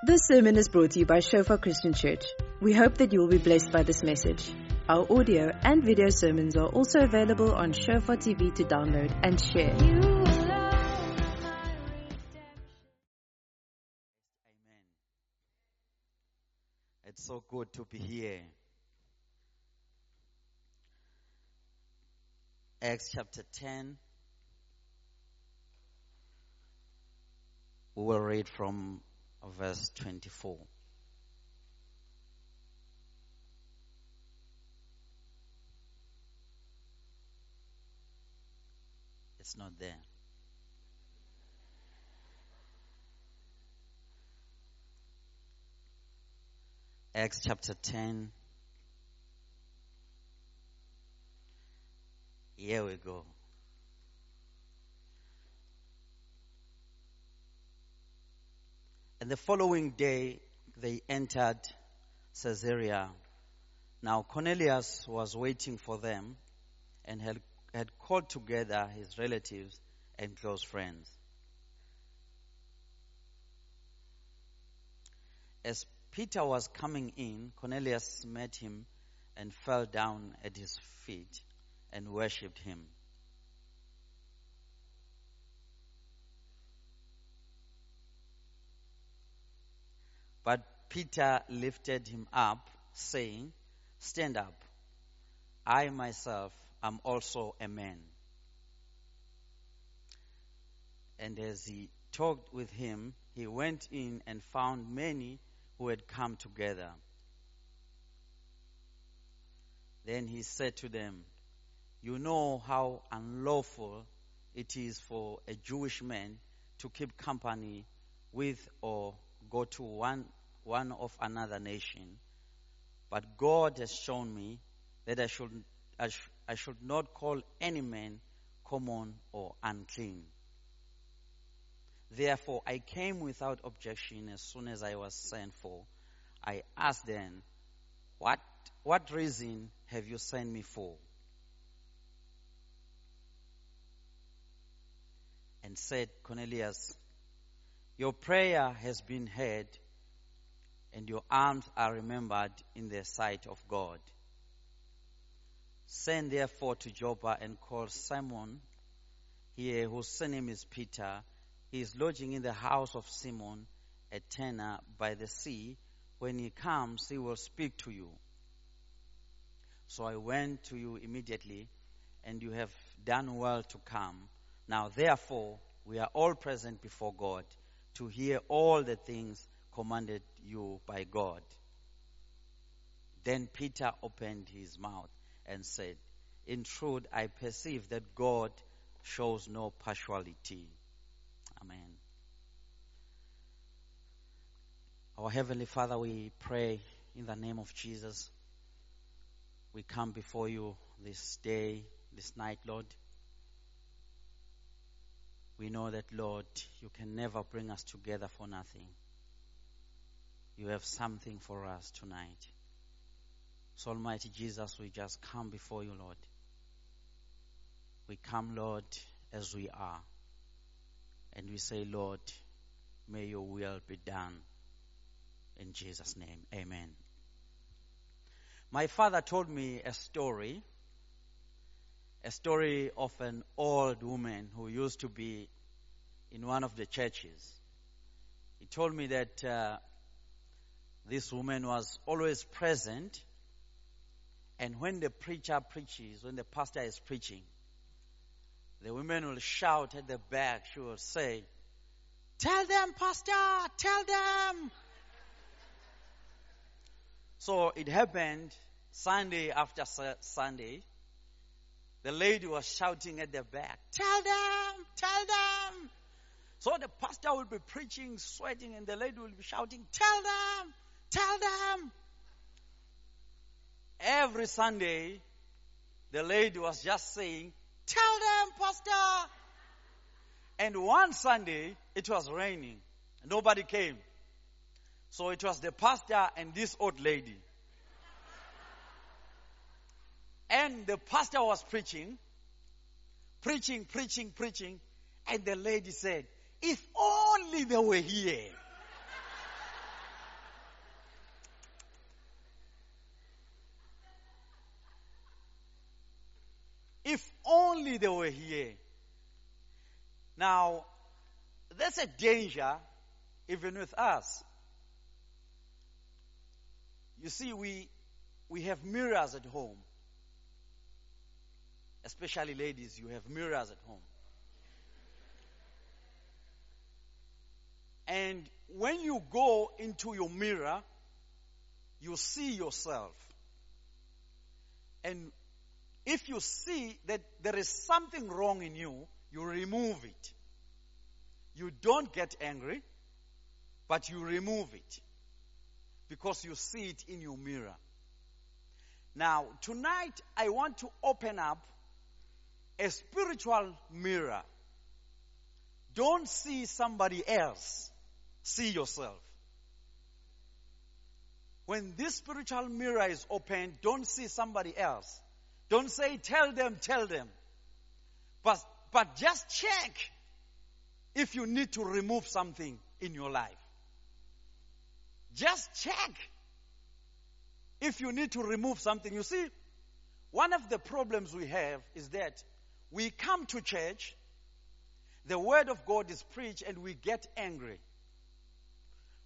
This sermon is brought to you by Shofar Christian Church. We hope that you will be blessed by this message. Our audio and video sermons are also available on Shofar TV to download and share. Amen. It's so good to be here. Acts chapter 10. We will read from verse 24. It's not there. Acts chapter 10. Here we go. And the following day, they entered Caesarea. Now Cornelius was waiting for them and had, had called together his relatives and close friends. As Peter was coming in, Cornelius met him and fell down at his feet and worshipped him. But Peter lifted him up, saying, Stand up. I myself am also a man. And as he talked with him, he went in and found many who had come together. Then he said to them, You know how unlawful it is for a Jewish man to keep company with or go to one, one of another nation. But God has shown me that I should, I, sh- I should not call any man common or unclean. Therefore, I came without objection as soon as I was sent for. I asked them, What, what reason have you sent me for? And said, Cornelius, Your prayer has been heard, and your alms are remembered in the sight of God. Send therefore to Joppa and call Simon here, whose surname is Peter. He is lodging in the house of Simon, a tanner by the sea. When he comes, he will speak to you. So I went to you immediately, and you have done well to come. Now, therefore, we are all present before God to hear all the things commanded you by God. Then Peter opened his mouth and said, In truth, I perceive that God shows no partiality. Amen. Our Heavenly Father, we pray in the name of Jesus. We come before you this day, this night, Lord. We know that, Lord, you can never bring us together for nothing. You have something for us tonight. So, Almighty Jesus, we just come before you, Lord. We come, Lord, as we are. And we say, Lord, may your will be done. In Jesus' name, amen. My father told me a story, a story of an old woman who used to be in one of the churches. He told me that uh, this woman was always present, and when the preacher preaches, when the pastor is preaching, the women will shout at the back. She will say, Tell them, Pastor, tell them. So it happened Sunday after Sunday. The lady was shouting at the back, Tell them, tell them. So the pastor will be preaching, sweating, and the lady will be shouting, Tell them, tell them. Every Sunday, the lady was just saying, Tell them, Pastor. And one Sunday, it was raining. Nobody came. So it was the pastor and this old lady. And the pastor was preaching, preaching, preaching, preaching. And the lady said, If only they were here. If only they were here. Now, that's a danger even with us. You see, we, we have mirrors at home. Especially ladies, you have mirrors at home. And when you go into your mirror, you see yourself. And if you see that there is something wrong in you, you remove it. You don't get angry, but you remove it because you see it in your mirror. Now, tonight I want to open up a spiritual mirror. Don't see somebody else, see yourself. When this spiritual mirror is opened, don't see somebody else. Don't say, tell them, tell them. But, but just check if you need to remove something in your life. Just check if you need to remove something. You see, one of the problems we have is that we come to church, the word of God is preached, and we get angry.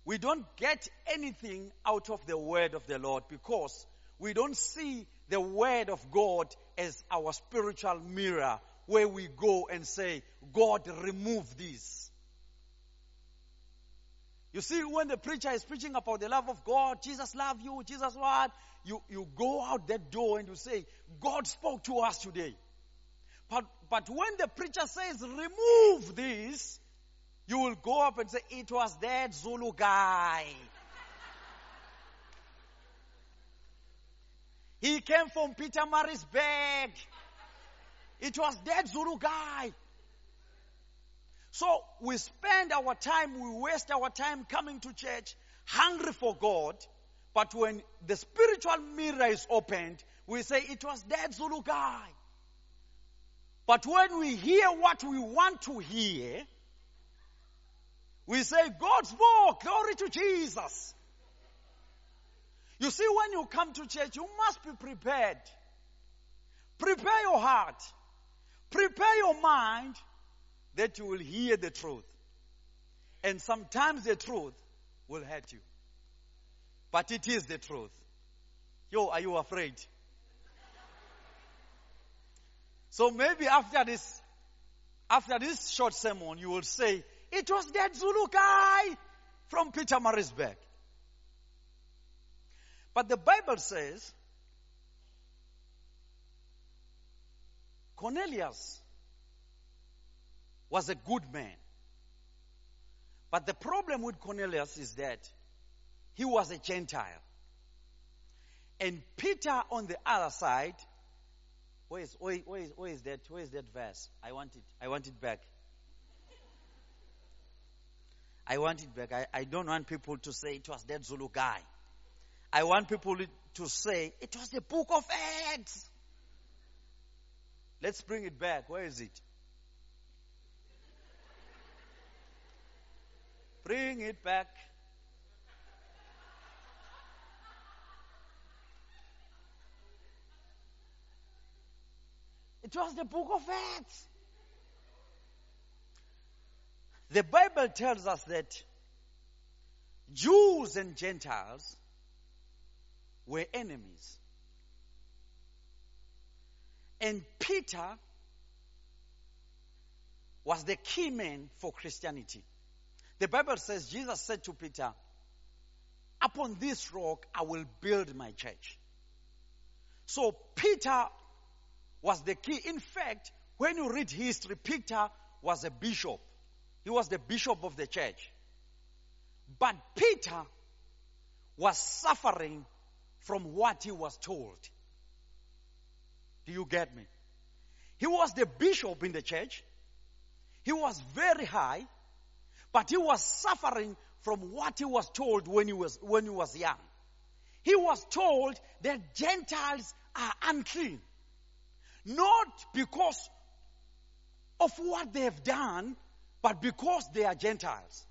We don't get anything out of the word of the Lord because we don't see the word of God as our spiritual mirror where we go and say, God, remove this. You see, when the preacher is preaching about the love of God, Jesus love you, Jesus what? You, you go out that door and you say, God spoke to us today. But, but when the preacher says, remove this, you will go up and say, it was that Zulu guy. He came from Pietermaritzburg. It was that Zulu guy. So we spend our time, we waste our time coming to church, hungry for God. But when the spiritual mirror is opened, we say it was that Zulu guy. But when we hear what we want to hear, we say, God's spoke, glory to Jesus. You see, when you come to church, you must be prepared. Prepare your heart. Prepare your mind that you will hear the truth. And sometimes the truth will hurt you. But it is the truth. Yo, are you afraid? So maybe after this, after this short sermon, you will say, it was that Zulu guy from Pietermaritzburg. But the Bible says, Cornelius was a good man. But the problem with Cornelius is that he was a Gentile. And Peter on the other side, where is, where, where, is, where is that? Where is that verse? I want it. I want it back. I want it back. I, I don't want people to say it was that Zulu guy. I want people to say it was the book of Acts. Let's bring it back. Where is it? Bring it back. It was the book of Acts. The Bible tells us that Jews and Gentiles were enemies. And Peter was the key man for Christianity. The Bible says Jesus said to Peter, Upon this rock I will build my church. So Peter was the key. In fact, when you read history, Peter was a bishop. He was the bishop of the church. But Peter was suffering from what he was told. Do you get me? He was the bishop in the church. He was very high. But he was suffering from what he was told when he was, when he was young. He was told that Gentiles are unclean. Not because of what they have done, but because they are Gentiles.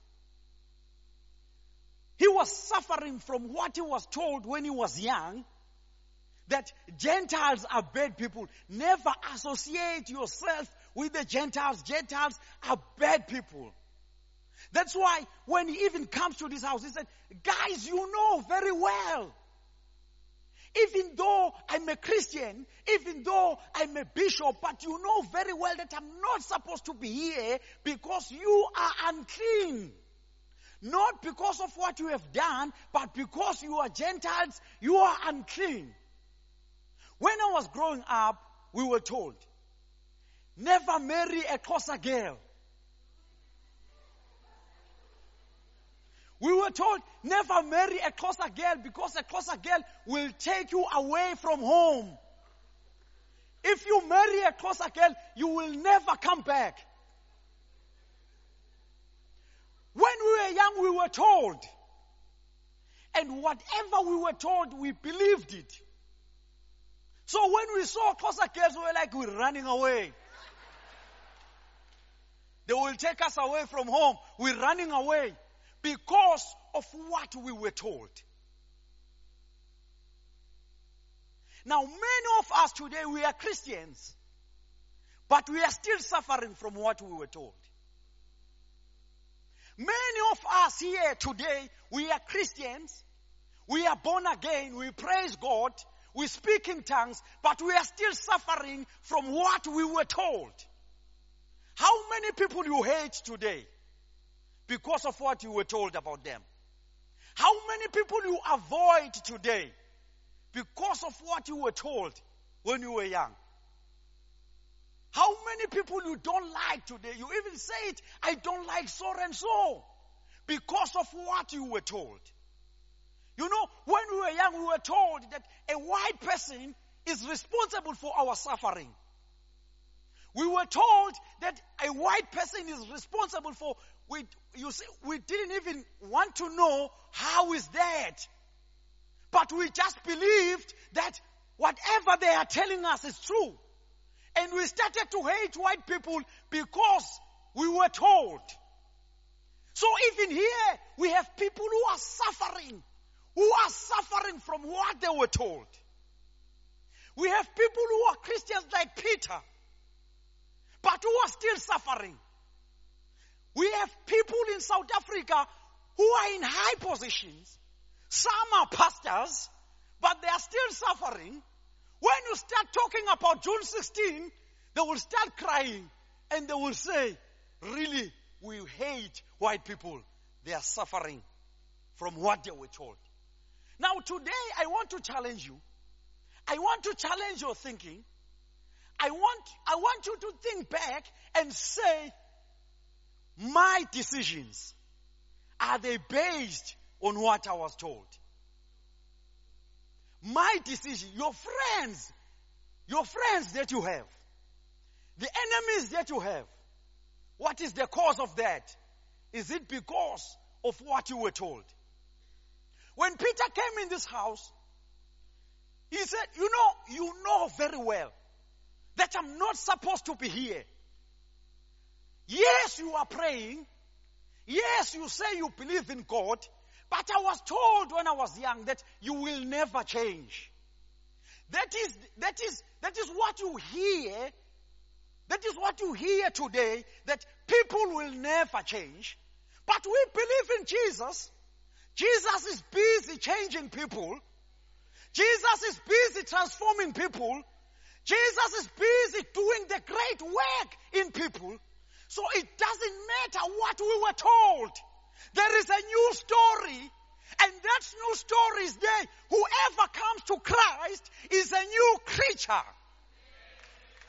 He was suffering from what he was told when he was young that Gentiles are bad people. Never associate yourself with the Gentiles. Gentiles are bad people. That's why when he even comes to this house, he said, guys, you know very well. Even though I'm a Christian, even though I'm a bishop, but you know very well that I'm not supposed to be here because you are unclean. Not because of what you have done, but because you are Gentiles, you are unclean. When I was growing up, we were told, never marry a Xhosa girl. We were told never marry a Xhosa girl because a Xhosa girl will take you away from home. If you marry a Xhosa girl, you will never come back. When we were young, we were told. And whatever we were told, we believed it. So when we saw Xhosa girls, we were like, we're running away. They will take us away from home. We're running away because of what we were told. Now, many of us today, we are Christians, but we are still suffering from what we were told. Many of us here today, we are Christians, we are born again, we praise God, we speak in tongues, but we are still suffering from what we were told. How many people you hate today because of what you were told about them? How many people you avoid today because of what you were told when you were young? How many people you don't like today? You even say it, I don't like so and so because of what you were told. You know, when we were young, we were told that a white person is responsible for our suffering. We were told that a white person is responsible for, we, you see, we didn't even want to know how is that. But we just believed that whatever they are telling us is true. And we started to hate white people because we were told. So even here, we have people who are suffering, who are suffering from what they were told. We have people who are Christians like Peter, but who are still suffering. We have people in South Africa who are in high positions. Some are pastors, but they are still suffering. When you start talking about June 16, they will start crying and they will say, really, we hate white people. They are suffering from what they were told. Now today I want to challenge you. I want to challenge your thinking. I want, I want you to think back and say, my decisions, are they based on what I was told? My decision, your friends, your friends that you have, the enemies that you have, what is the cause of that? Is it because of what you were told? When Peter came in this house, he said, You know, you know very well that I'm not supposed to be here. Yes, you are praying. Yes, you say you believe in God. But I was told when I was young that you will never change. That is, that is, that is what you hear. That is what you hear today, that people will never change. But we believe in Jesus. Jesus is busy changing people. Jesus is busy transforming people. Jesus is busy doing the great work in people. So it doesn't matter what we were told. There is a new story, and that new story is there. Whoever comes to Christ is a new creature.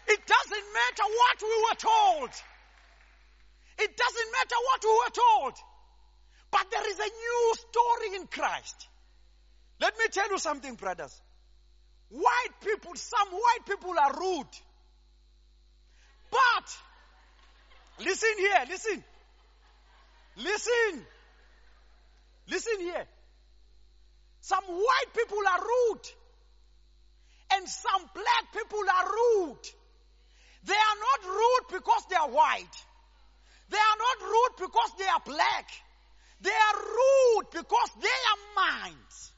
It doesn't matter what we were told. It doesn't matter what we were told. But there is a new story in Christ. Let me tell you something, brothers. White people, some white people are rude. But Listen here, listen. Listen. Listen here. Some white people are rude. And some black people are rude. They are not rude because they are white. They are not rude because they are black. They are rude because they are minds.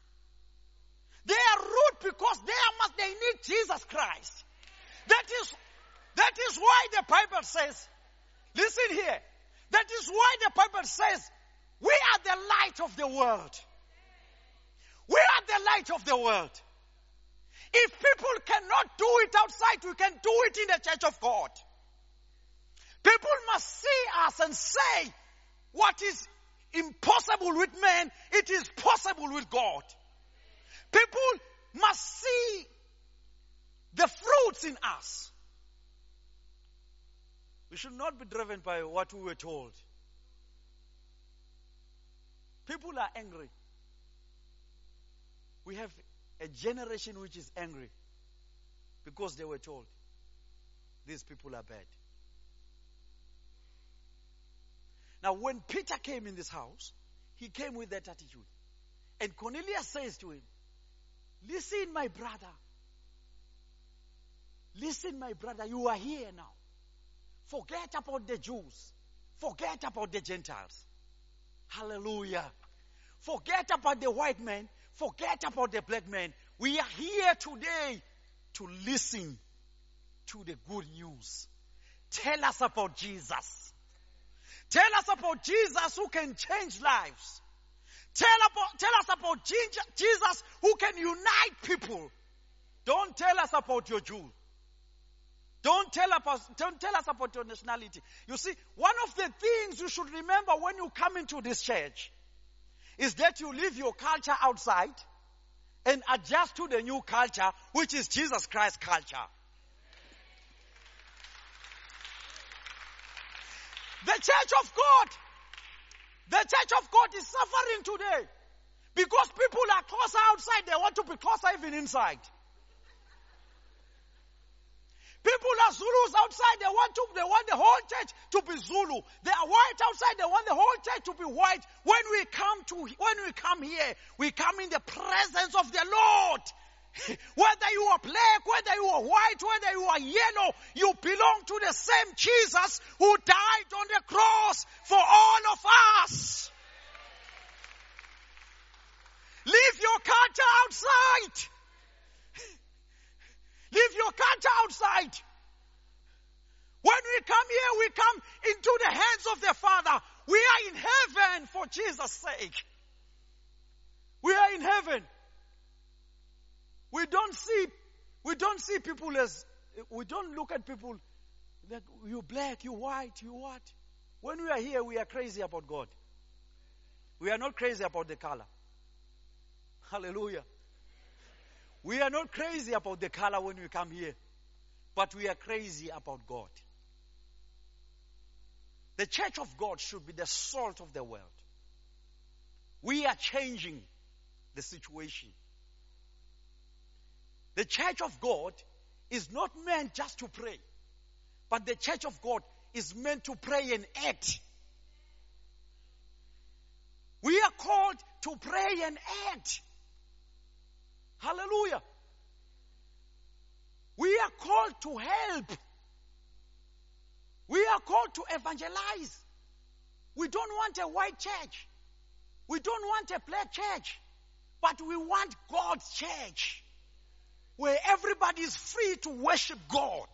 They are rude because they are must they need Jesus Christ. That is that is why the Bible says, listen here. That is why the Bible says, we are the light of the world. We are the light of the world. If people cannot do it outside, we can do it in the church of God. People must see us and say, what is impossible with men, it is possible with God. People must see the fruits in us. We should not be driven by what we were told. People are angry. We have a generation which is angry because they were told these people are bad. Now, when Peter came in this house, he came with that attitude. And Cornelius says to him, Listen, my brother. Listen, my brother, you are here now. Forget about the Jews. Forget about the Gentiles. Hallelujah. Forget about the white man. Forget about the black man. We are here today to listen to the good news. Tell us about Jesus. Tell us about Jesus who can change lives. Tell, about, tell us about Jesus who can unite people. Don't tell us about your Jew. Don't tell, us, don't tell us about your nationality. You see, one of the things you should remember when you come into this church is that you leave your culture outside and adjust to the new culture, which is Jesus Christ culture. The church of God, the church of God is suffering today because people are closer outside, they want to be closer even inside. People are Zulus outside. They want to, they want the whole church to be Zulu. They are white outside. They want the whole church to be white. When we come to, when we come here, we come in the presence of the Lord. whether you are black, whether you are white, whether you are yellow, you belong to the same Jesus who died on the cross for all of us. Leave your culture outside. Leave your culture outside. When we come here, we come into the hands of the Father. We are in heaven for Jesus' sake. We are in heaven. We don't see, we don't see people as, we don't look at people that you black, you white, you what. When we are here, we are crazy about God. We are not crazy about the color. Hallelujah. We are not crazy about the color when we come here, but we are crazy about God. The church of God should be the salt of the world. We are changing the situation. The church of God is not meant just to pray, but the church of God is meant to pray and act. We are called to pray and act. Hallelujah. We are called to help. We are called to evangelize. We don't want a white church. We don't want a black church. But we want God's church where everybody is free to worship God.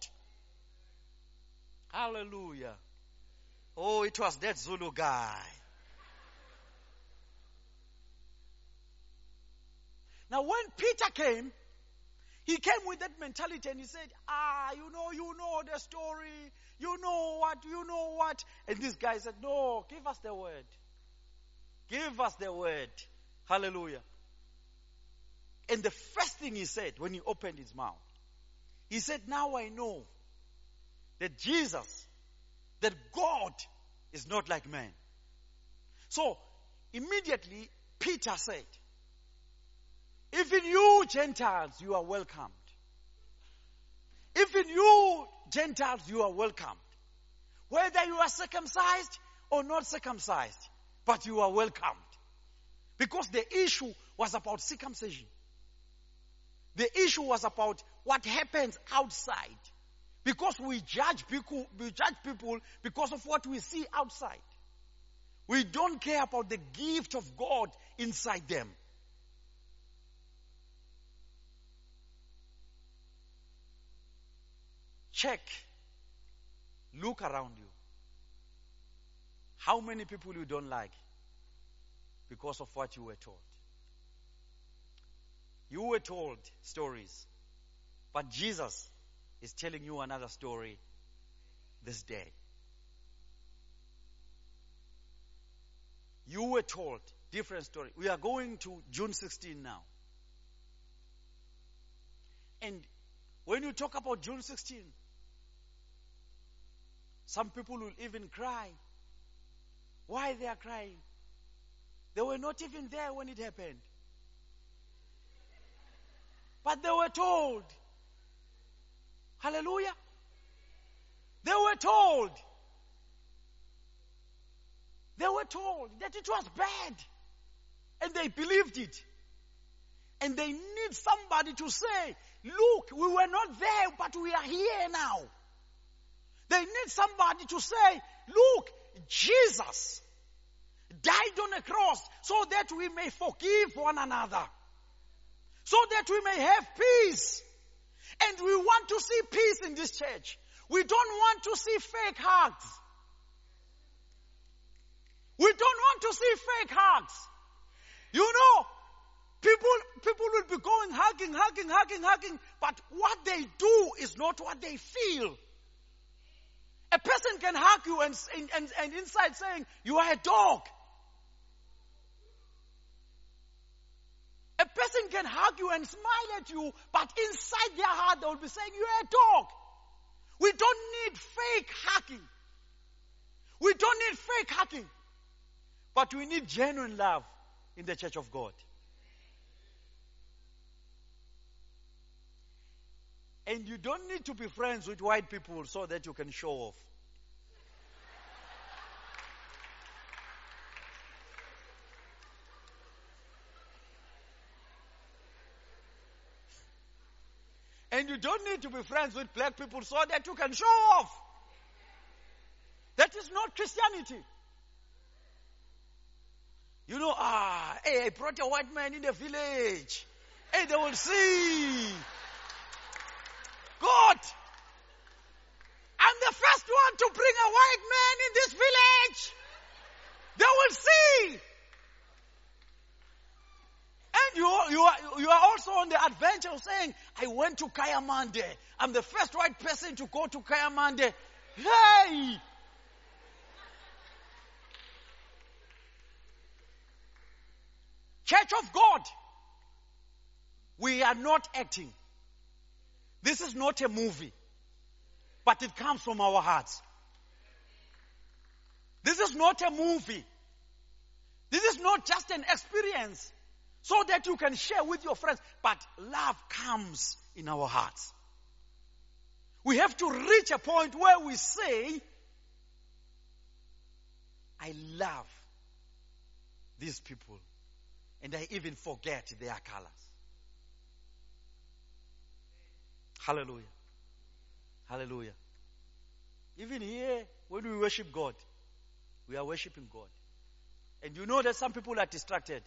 Hallelujah. Oh, it was that Zulu guy. Now, when Peter came, he came with that mentality and he said, Ah, you know, you know the story. You know what, you know what. And this guy said, No, give us the word. Give us the word. Hallelujah. And the first thing he said when he opened his mouth, he said, Now I know that Jesus, that God is not like man. So immediately Peter said, even you Gentiles, you are welcomed. Even you Gentiles, you are welcomed. Whether you are circumcised or not circumcised, but you are welcomed. Because the issue was about circumcision. The issue was about what happens outside. Because we judge people, we judge people because of what we see outside. We don't care about the gift of God inside them. Check, look around you. How many people you don't like because of what you were told? You were told stories, but Jesus is telling you another story this day. You were told different story. We are going to June 16 now. And when you talk about June 16, some people will even cry. Why they are crying? They were not even there when it happened. But they were told. Hallelujah. They were told. They were told that it was bad. And they believed it. And they need somebody to say, look, we were not there, but we are here now. They need somebody to say, look, Jesus died on a cross so that we may forgive one another. So that we may have peace. And we want to see peace in this church. We don't want to see fake hugs. We don't want to see fake hugs. You know, people, people will be going hugging, hugging, hugging, hugging, but what they do is not what they feel. A person can hug you and, and, and inside saying, you are a dog. A person can hug you and smile at you, but inside their heart they will be saying, you're a dog. We don't need fake hugging. We don't need fake hugging. But we need genuine love in the church of God. And you don't need to be friends with white people so that you can show off. And you don't need to be friends with black people so that you can show off. That is not Christianity. You know, ah, hey, I brought a white man in the village. Hey, they will see. God, I'm the first one to bring a white man in this village. They will see. And you, you, are, you are also on the adventure of saying, I went to Kayamandi. I'm the first white person to go to Kayamandi. Hey! Church of God, we are not acting. This is not a movie, but it comes from our hearts. This is not a movie. This is not just an experience so that you can share with your friends, but love comes in our hearts. We have to reach a point where we say, I love these people and I even forget their colors. Hallelujah. Hallelujah. Even here, when we worship God, we are worshiping God. And you know that some people are distracted.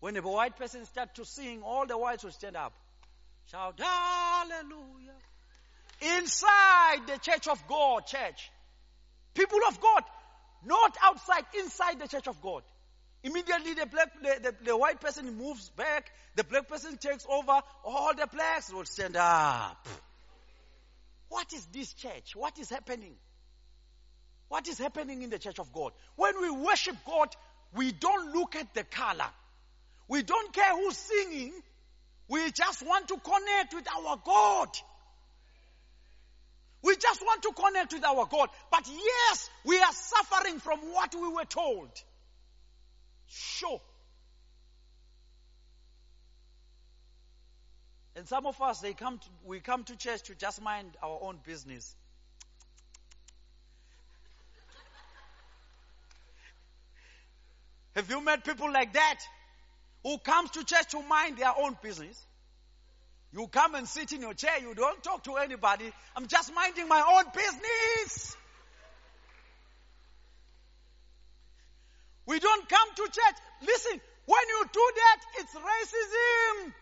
When a white person starts to sing, all the whites will stand up. Shout, Hallelujah. Inside the church of God, church. People of God, not outside, inside the church of God. Immediately the black, the, the, the, white person moves back, the black person takes over, all the blacks will stand up. What is this church? What is happening? What is happening in the church of God? When we worship God, we don't look at the color. We don't care who's singing. We just want to connect with our God. We just want to connect with our God. But yes, we are suffering from what we were told. Sure. And some of us, they come to, we come to church to just mind our own business. Have you met people like that? Who comes to church to mind their own business? You come and sit in your chair, you don't talk to anybody. I'm just minding my own business. We don't come to church. Listen, when you do that, it's racism.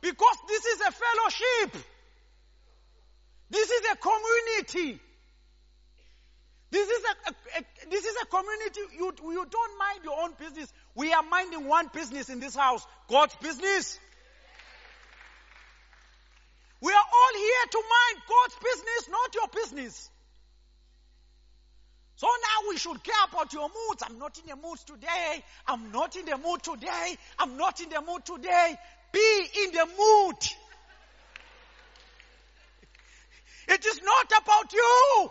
Because this is a fellowship. This is a community. This is a, a, a, this is a community. You, you don't mind your own business. We are minding one business in this house. God's business. We are all here to mind God's business, not your business. So now we should care about your moods. I'm not in the mood today. I'm not in the mood today. I'm not in the mood today. Be in the mood. It is not about you.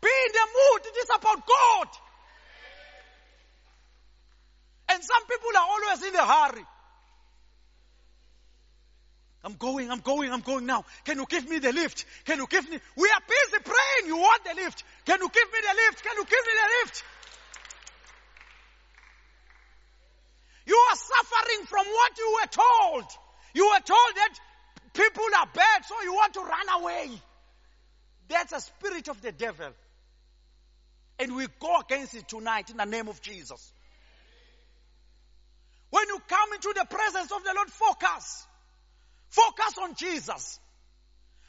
Be in the mood. It is about God. And some people are always in a hurry. I'm going, I'm going, I'm going now. Can you give me the lift? Can you give me? We are busy praying. You want the lift? Can you give me the lift? Can you give me the lift? You are suffering from what you were told. You were told that people are bad, so you want to run away. That's a spirit of the devil. And we go against it tonight in the name of Jesus. When you come into the presence of the Lord, focus. Focus on Jesus.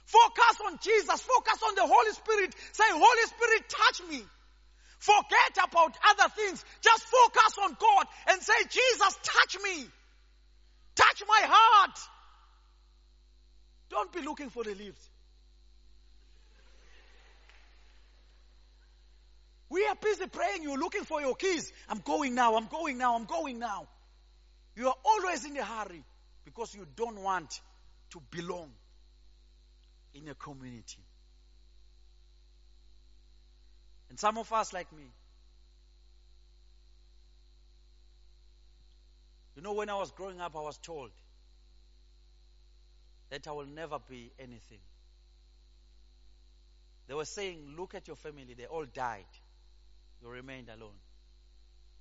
Focus on Jesus. Focus on the Holy Spirit. Say, Holy Spirit, touch me. Forget about other things. Just focus on God and say, Jesus, touch me. Touch my heart. Don't be looking for the lift. We are busy praying. You're looking for your keys. I'm going now. I'm going now. I'm going now. You are always in a hurry because you don't want to belong in a community. And some of us, like me, you know, when I was growing up, I was told that I will never be anything. They were saying, Look at your family, they all died. You remained alone.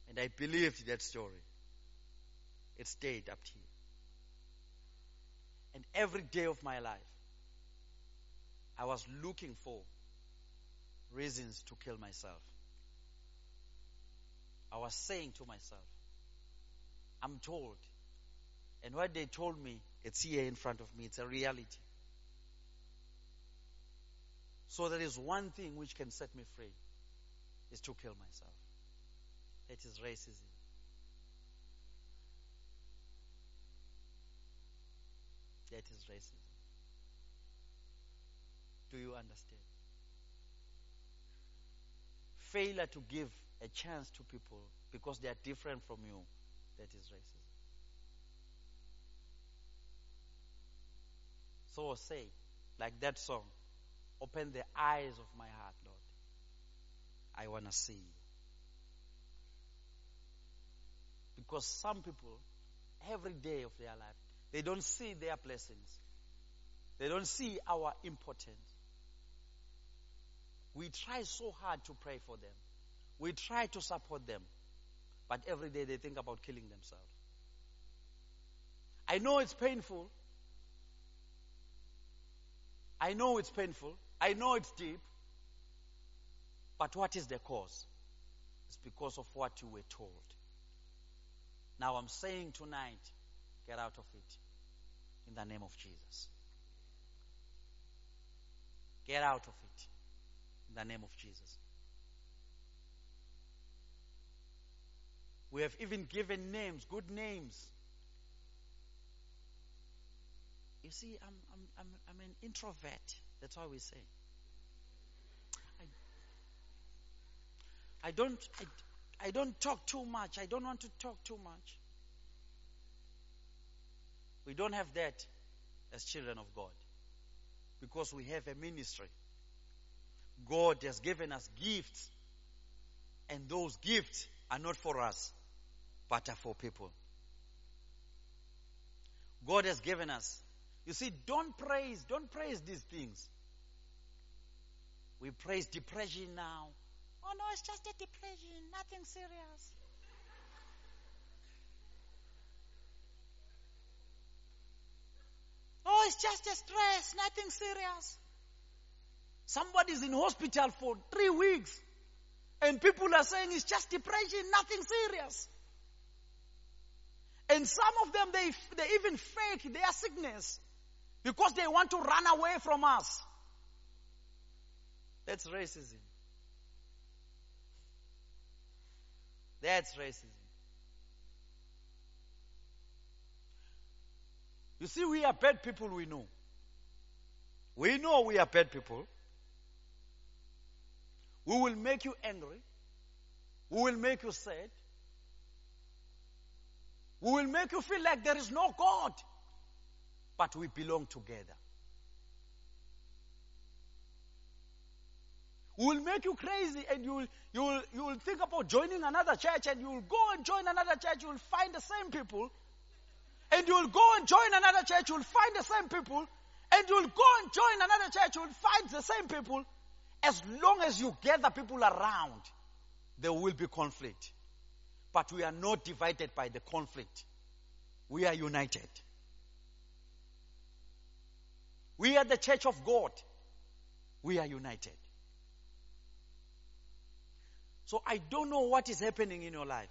And I believed that story. It stayed up here. And every day of my life, I was looking for reasons to kill myself. I was saying to myself, I'm told. And what they told me, it's here in front of me. It's a reality. So there is one thing which can set me free is to kill myself. It is racism. That is racism. Do you understand? Failure to give a chance to people because they are different from you, that is racism. So say, like that song, open the eyes of my heart, Lord. I want to see you. Because some people, every day of their life, they don't see their blessings. They don't see our importance. We try so hard to pray for them. We try to support them. But every day they think about killing themselves. I know it's painful. I know it's painful. I know it's deep. But what is the cause? It's because of what you were told. Now I'm saying tonight, get out of it in the name of Jesus. Get out of it in the name of Jesus. We have even given names, good names. You see, I'm, I'm, I'm, I'm an introvert. That's why we say. I, I don't, I, I don't talk too much. I don't want to talk too much. We don't have that as children of God because we have a ministry. God has given us gifts, and those gifts are not for us, but are for people. God has given us. You see, don't praise, don't praise these things. We praise depression now. Oh no, it's just a depression, nothing serious. Oh, it's just a stress, nothing serious. Somebody's in hospital for three weeks, and people are saying it's just depression, nothing serious. And some of them, they, they even fake their sickness. Because they want to run away from us. That's racism. That's racism. You see, we are bad people, we know. We know we are bad people. We will make you angry. We will make you sad. We will make you feel like there is no God. But we belong together. We will make you crazy and you will, you, will, you will think about joining another church and you will go and join another church. You will find the same people. And you will go and join another church. You will find the same people. And you will go and join another church. You will find the same people. As long as you gather people around, there will be conflict. But we are not divided by the conflict. We are united. We are the church of God. We are united. So I don't know what is happening in your life.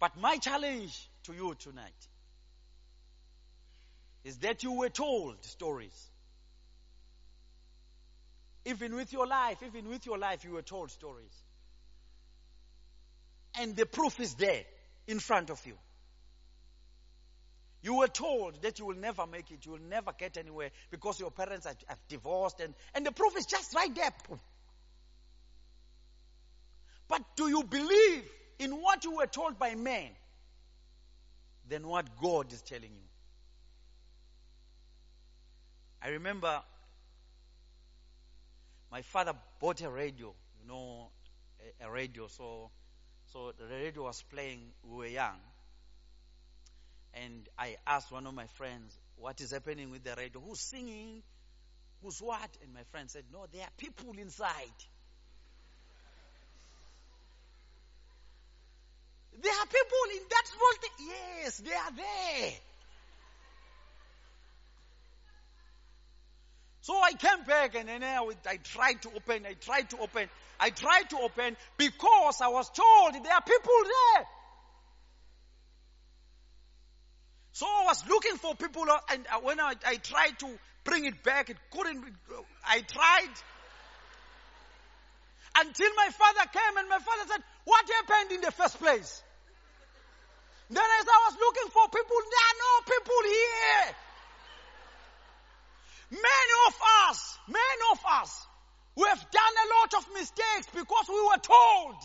But my challenge to you tonight is that you were told stories. Even with your life, even with your life, you were told stories. And the proof is there in front of you. You were told that you will never make it, you will never get anywhere because your parents have, have divorced, and, and the proof is just right there. But do you believe in what you were told by men than what God is telling you? I remember my father bought a radio, you know, a, a radio. So, so the radio was playing. We were young, and I asked one of my friends, "What is happening with the radio? Who's singing? Who's what?" And my friend said, "No, there are people inside." There are people in that small thing. Yes, they are there. So I came back and then I, I tried to open, I tried to open, I tried to open because I was told there are people there. So I was looking for people uh, and uh, when I, I tried to bring it back, it couldn't, uh, I tried. Until my father came and my father said, what happened in the first place? Then as I was looking for people, there are no people here. Many of us, many of us, we have done a lot of mistakes because we were told.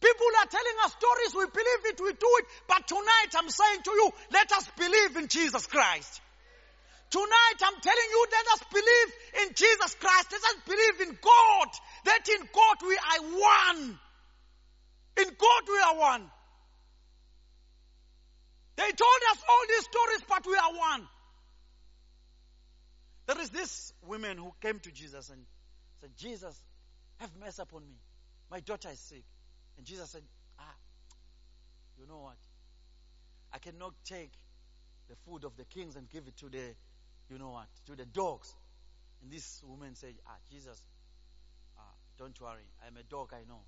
People are telling us stories, we believe it, we do it, but tonight I'm saying to you, let us believe in Jesus Christ. Tonight I'm telling you, let us believe in Jesus Christ. Let us believe in God. That in God we are one. In God we are one. They told us all these stories, but we are one. There is this woman who came to Jesus and said, Jesus, have mercy upon me. My daughter is sick. And Jesus said, Ah, you know what? I cannot take the food of the kings and give it to the, you know what, to the dogs. And this woman said, Ah, Jesus, don't worry. I'm a dog, I know.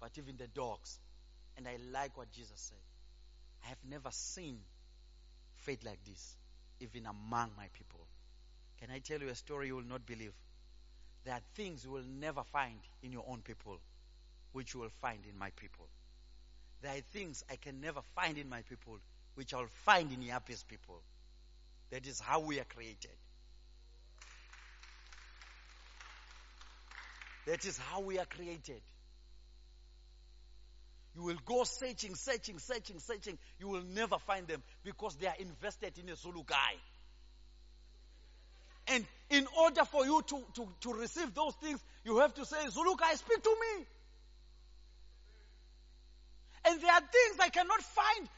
But even the dogs. And I like what Jesus said. I have never seen faith like this, even among my people. Can I tell you a story you will not believe? There are things you will never find in your own people, which you will find in my people. There are things I can never find in my people, which I will find in Yapi's people. That is how we are created. That is how we are created. You will go searching, searching, searching, searching. You will never find them because they are invested in a Zulu guy. And in order for you to, to, to receive those things, you have to say, Zulu guy, speak to me. And there are things I cannot find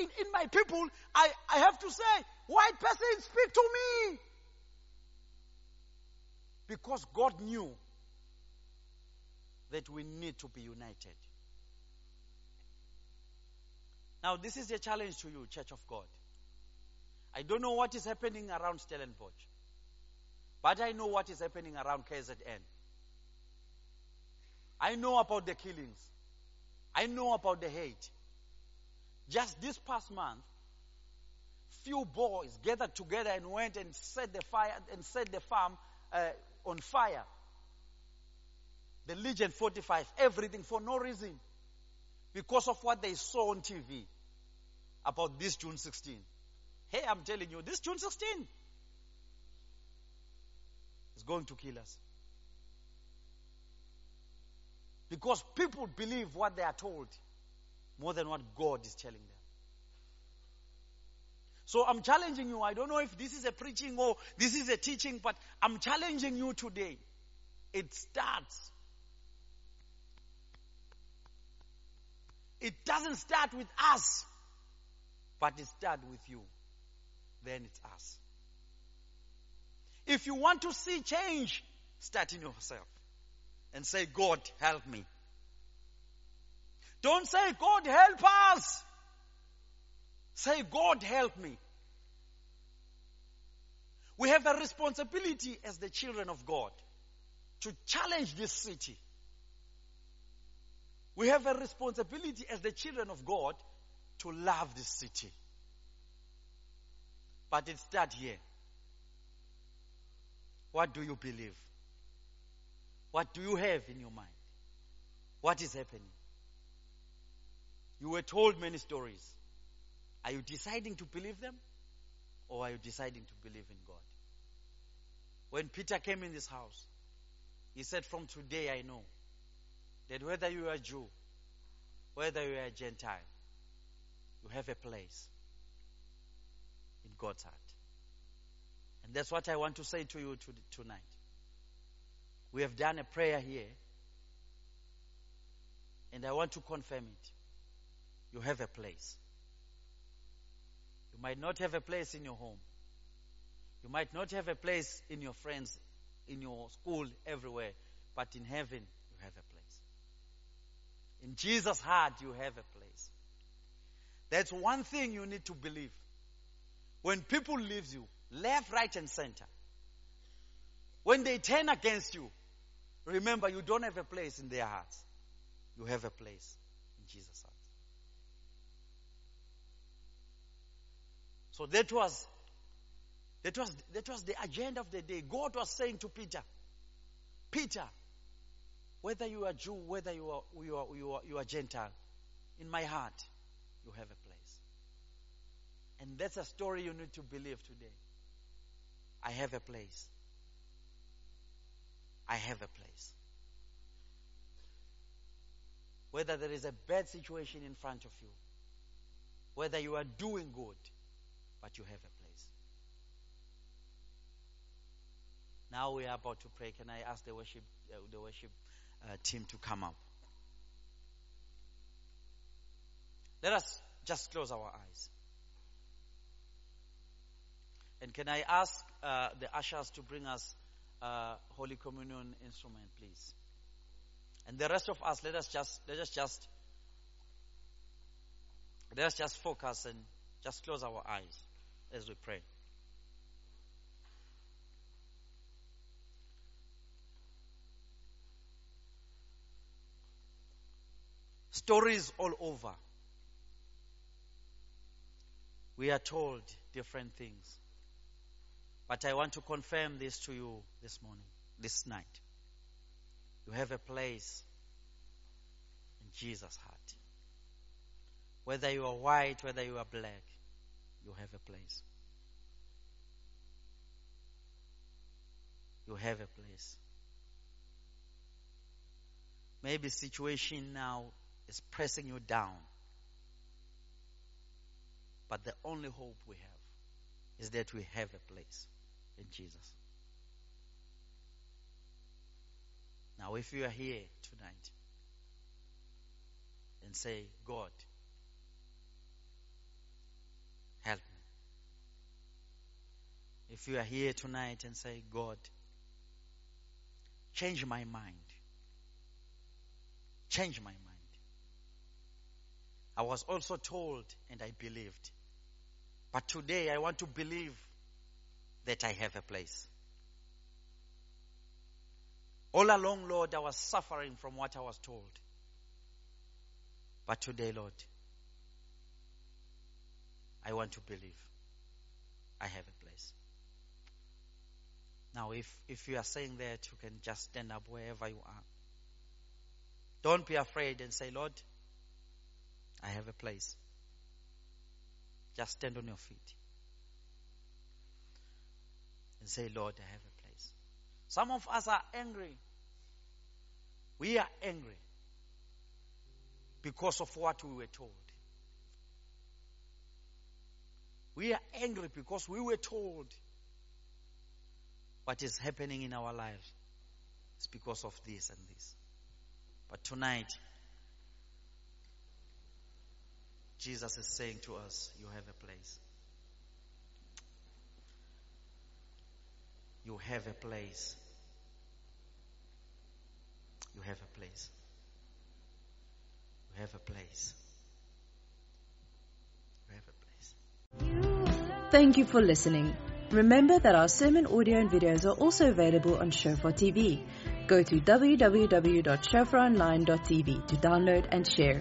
in, in my people. I, I have to say, white person, speak to me. Because God knew that we need to be united. Now, this is a challenge to you, Church of God. I don't know what is happening around Stellenbosch, but I know what is happening around KZN. I know about the killings. I know about the hate. Just this past month, few boys gathered together and went and set the fire and set the farm uh, on fire. The Legion 45, everything for no reason. Because of what they saw on TV about this June 16. Hey, I'm telling you, this June 16 is going to kill us. Because people believe what they are told more than what God is telling them. So I'm challenging you. I don't know if this is a preaching or this is a teaching, but I'm challenging you today. It starts. It doesn't start with us, but it starts with you. Then it's us. If you want to see change, start in yourself and say, God, help me. Don't say, God, help us. Say, God, help me. We have a responsibility as the children of God to challenge this city. We have a responsibility as the children of God to love this city. But it starts here. What do you believe? What do you have in your mind? What is happening? You were told many stories. Are you deciding to believe them? Or are you deciding to believe in God? When Peter came in this house, he said, From today I know that whether you are Jew, whether you are a Gentile, you have a place in God's heart. And that's what I want to say to you to, tonight. We have done a prayer here, and I want to confirm it. You have a place. You might not have a place in your home. You might not have a place in your friends, in your school, everywhere. But in heaven, you have a place. In Jesus' heart, you have a place. That's one thing you need to believe. When people leave you, left, right, and center, when they turn against you, remember you don't have a place in their hearts. You have a place in Jesus' heart. So that was that was that was the agenda of the day. God was saying to Peter, Peter, whether you are Jew, whether you are you are you are, you are Gentile, in my heart, you have a place. And that's a story you need to believe today. I have a place. I have a place. Whether there is a bad situation in front of you, whether you are doing good, but you have a place. Now we are about to pray. Can I ask the worship, uh, the worship uh, team to come up? Let us just close our eyes. And can I ask uh, the ushers to bring us uh, Holy Communion instrument, please? And the rest of us, let us just let us just let us just focus and just close our eyes as we pray. Stories all over. We are told different things. But I want to confirm this to you this morning, this night. You have a place in Jesus' heart. Whether you are white, whether you are black, you have a place. You have a place. Maybe situation now is pressing you down. But the only hope we have is that we have a place in Jesus. Now, if you are here tonight and say, God, help me. If you are here tonight and say, God, change my mind. Change my. I was also told and I believed. But today I want to believe that I have a place. All along, Lord, I was suffering from what I was told. But today, Lord, I want to believe. I have a place. Now, if, if you are saying that, you can just stand up wherever you are. Don't be afraid and say, Lord, I have a place. Just stand on your feet and say, Lord, I have a place. Some of us are angry. We are angry because of what we were told. We are angry because we were told what is happening in our lives. It's because of this and this. But tonight, Jesus is saying to us, You have a place. You have a place. You have a place. You have a place. You have a place. Thank you for listening. Remember that our sermon audio and videos are also available on Shofar TV. Go to www.shofaronline.tv to download and share.